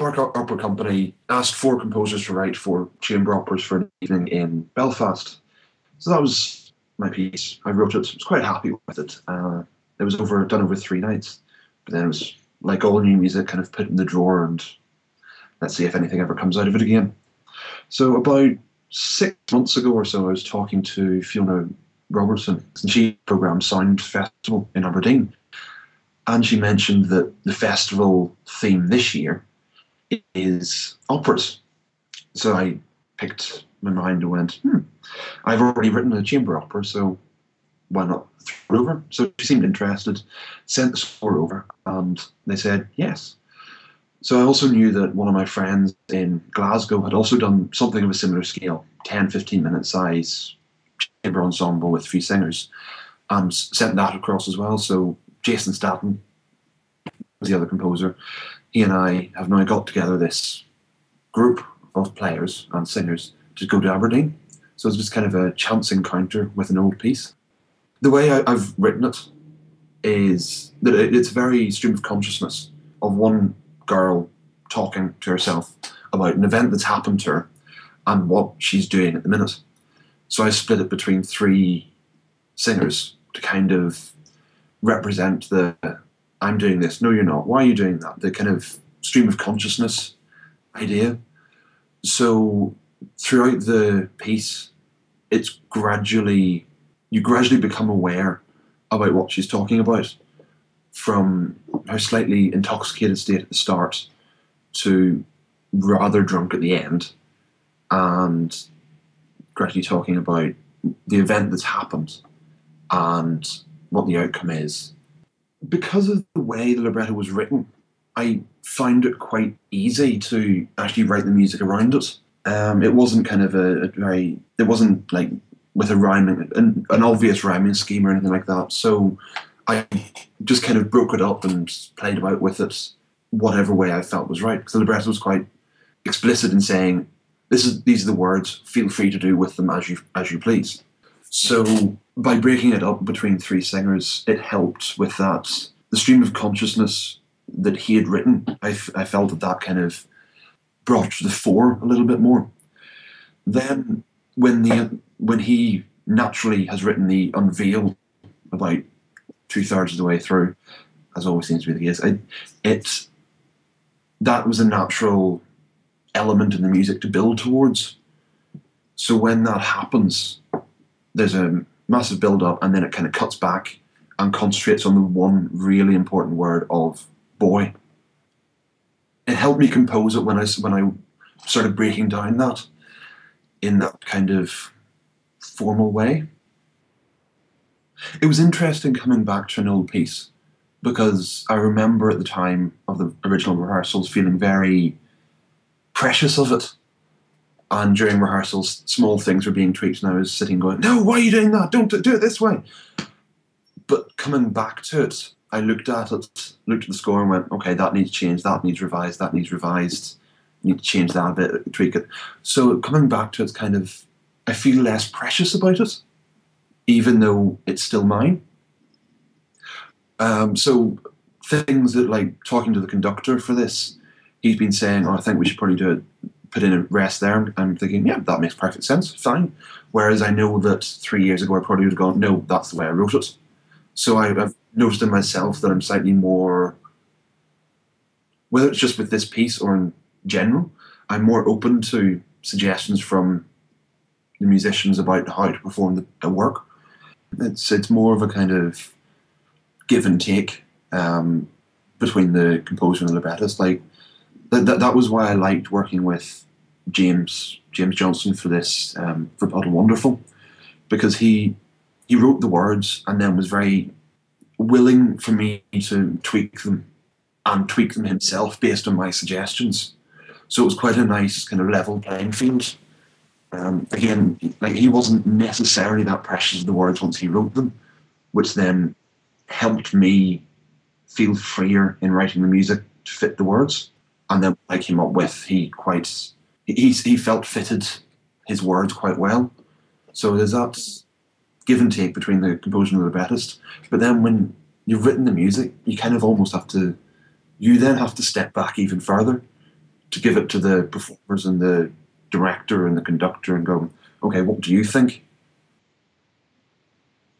Park Opera Company asked four composers to write four chamber operas for an evening in Belfast. So that was my piece. I wrote it. I was quite happy with it. Uh, it was over done over three nights, but then it was like all new music, kind of put in the drawer and let's see if anything ever comes out of it again. So about six months ago or so, I was talking to Fiona Robertson, and she programmed Sound Festival in Aberdeen, and she mentioned that the festival theme this year is operas. So I picked my mind and went, hmm, I've already written a chamber opera, so why not throw it over? So she seemed interested, sent the score over, and they said yes. So I also knew that one of my friends in Glasgow had also done something of a similar scale, 10, 15 minute size chamber ensemble with three singers, and sent that across as well. So Jason Staton was the other composer. He and I have now got together this group of players and singers to go to Aberdeen. So it's just kind of a chance encounter with an old piece. The way I, have written it is that it's very stream of consciousness of one girl talking to herself about an event that's happened to her and what she's doing at the minute. So I split it between three singers to kind of represent the I'm doing this, no, you're not, why are you doing that? The kind of stream of consciousness idea. So throughout the piece, it's gradually, you gradually become aware about what she's talking about from her slightly intoxicated state at the start to rather drunk at the end and gradually talking about the event that's happened and what the outcome is. Because of the way the libretto was written, I found it quite easy to actually write the music around it. Um, it wasn't kind of a, a, very, it wasn't like with a rhyming, an, an obvious rhyming scheme or anything like that. So I just kind of broke it up and played about with it whatever way I felt was right. Because the libretto was quite explicit in saying, "This is these are the words. Feel free to do with them as you as you please." So by breaking it up between three singers, it helped with that the stream of consciousness that he had written. I, f- I felt that that kind of brought to the fore a little bit more. Then when the when he naturally has written the unveil about two thirds of the way through, as always seems to be the case. It, it that was a natural element in the music to build towards. So when that happens, there's a massive build up, and then it kind of cuts back and concentrates on the one really important word of boy. It helped me compose it when I when I started breaking down that in that kind of formal way it was interesting coming back to an old piece because I remember at the time of the original rehearsals feeling very precious of it. And during rehearsals, small things were being tweaked, and I was sitting going, No, why are you doing that? Don't do it this way. But coming back to it, I looked at it, looked at the score, and went, Okay, that needs changed, that needs revised, that needs revised. need to change that a bit, tweak it. So coming back to it, kind of, I feel less precious about it even though it's still mine. Um, so things that like talking to the conductor for this, he's been saying, "Oh, I think we should probably do it, put in a rest there." I'm thinking, yeah, that makes perfect sense, fine. Whereas I know that three years ago I probably would have gone, "No, that's the way I wrote it." So I, I've noticed in myself that I'm slightly more, whether it's just with this piece or in general, I'm more open to suggestions from the musicians about how to perform the, the work it's it's more of a kind of give and take um, between the composer and the librettist. Like that, that, that was why I liked working with James James Johnson for this um, for Puddle Wonderful because he he wrote the words and then was very willing for me to tweak them and tweak them himself based on my suggestions. So it was quite a nice kind of level playing field. Um, again, like he wasn't necessarily that precious of the words once he wrote them, which then helped me feel freer in writing the music to fit the words. And then I came up with, he quite he he felt fitted his words quite well. So there's that give and take between the composer and the librettist. But then when you've written the music, you kind of almost have to you then have to step back even further to give it to the performers and the director and the conductor and go, okay, what do you think?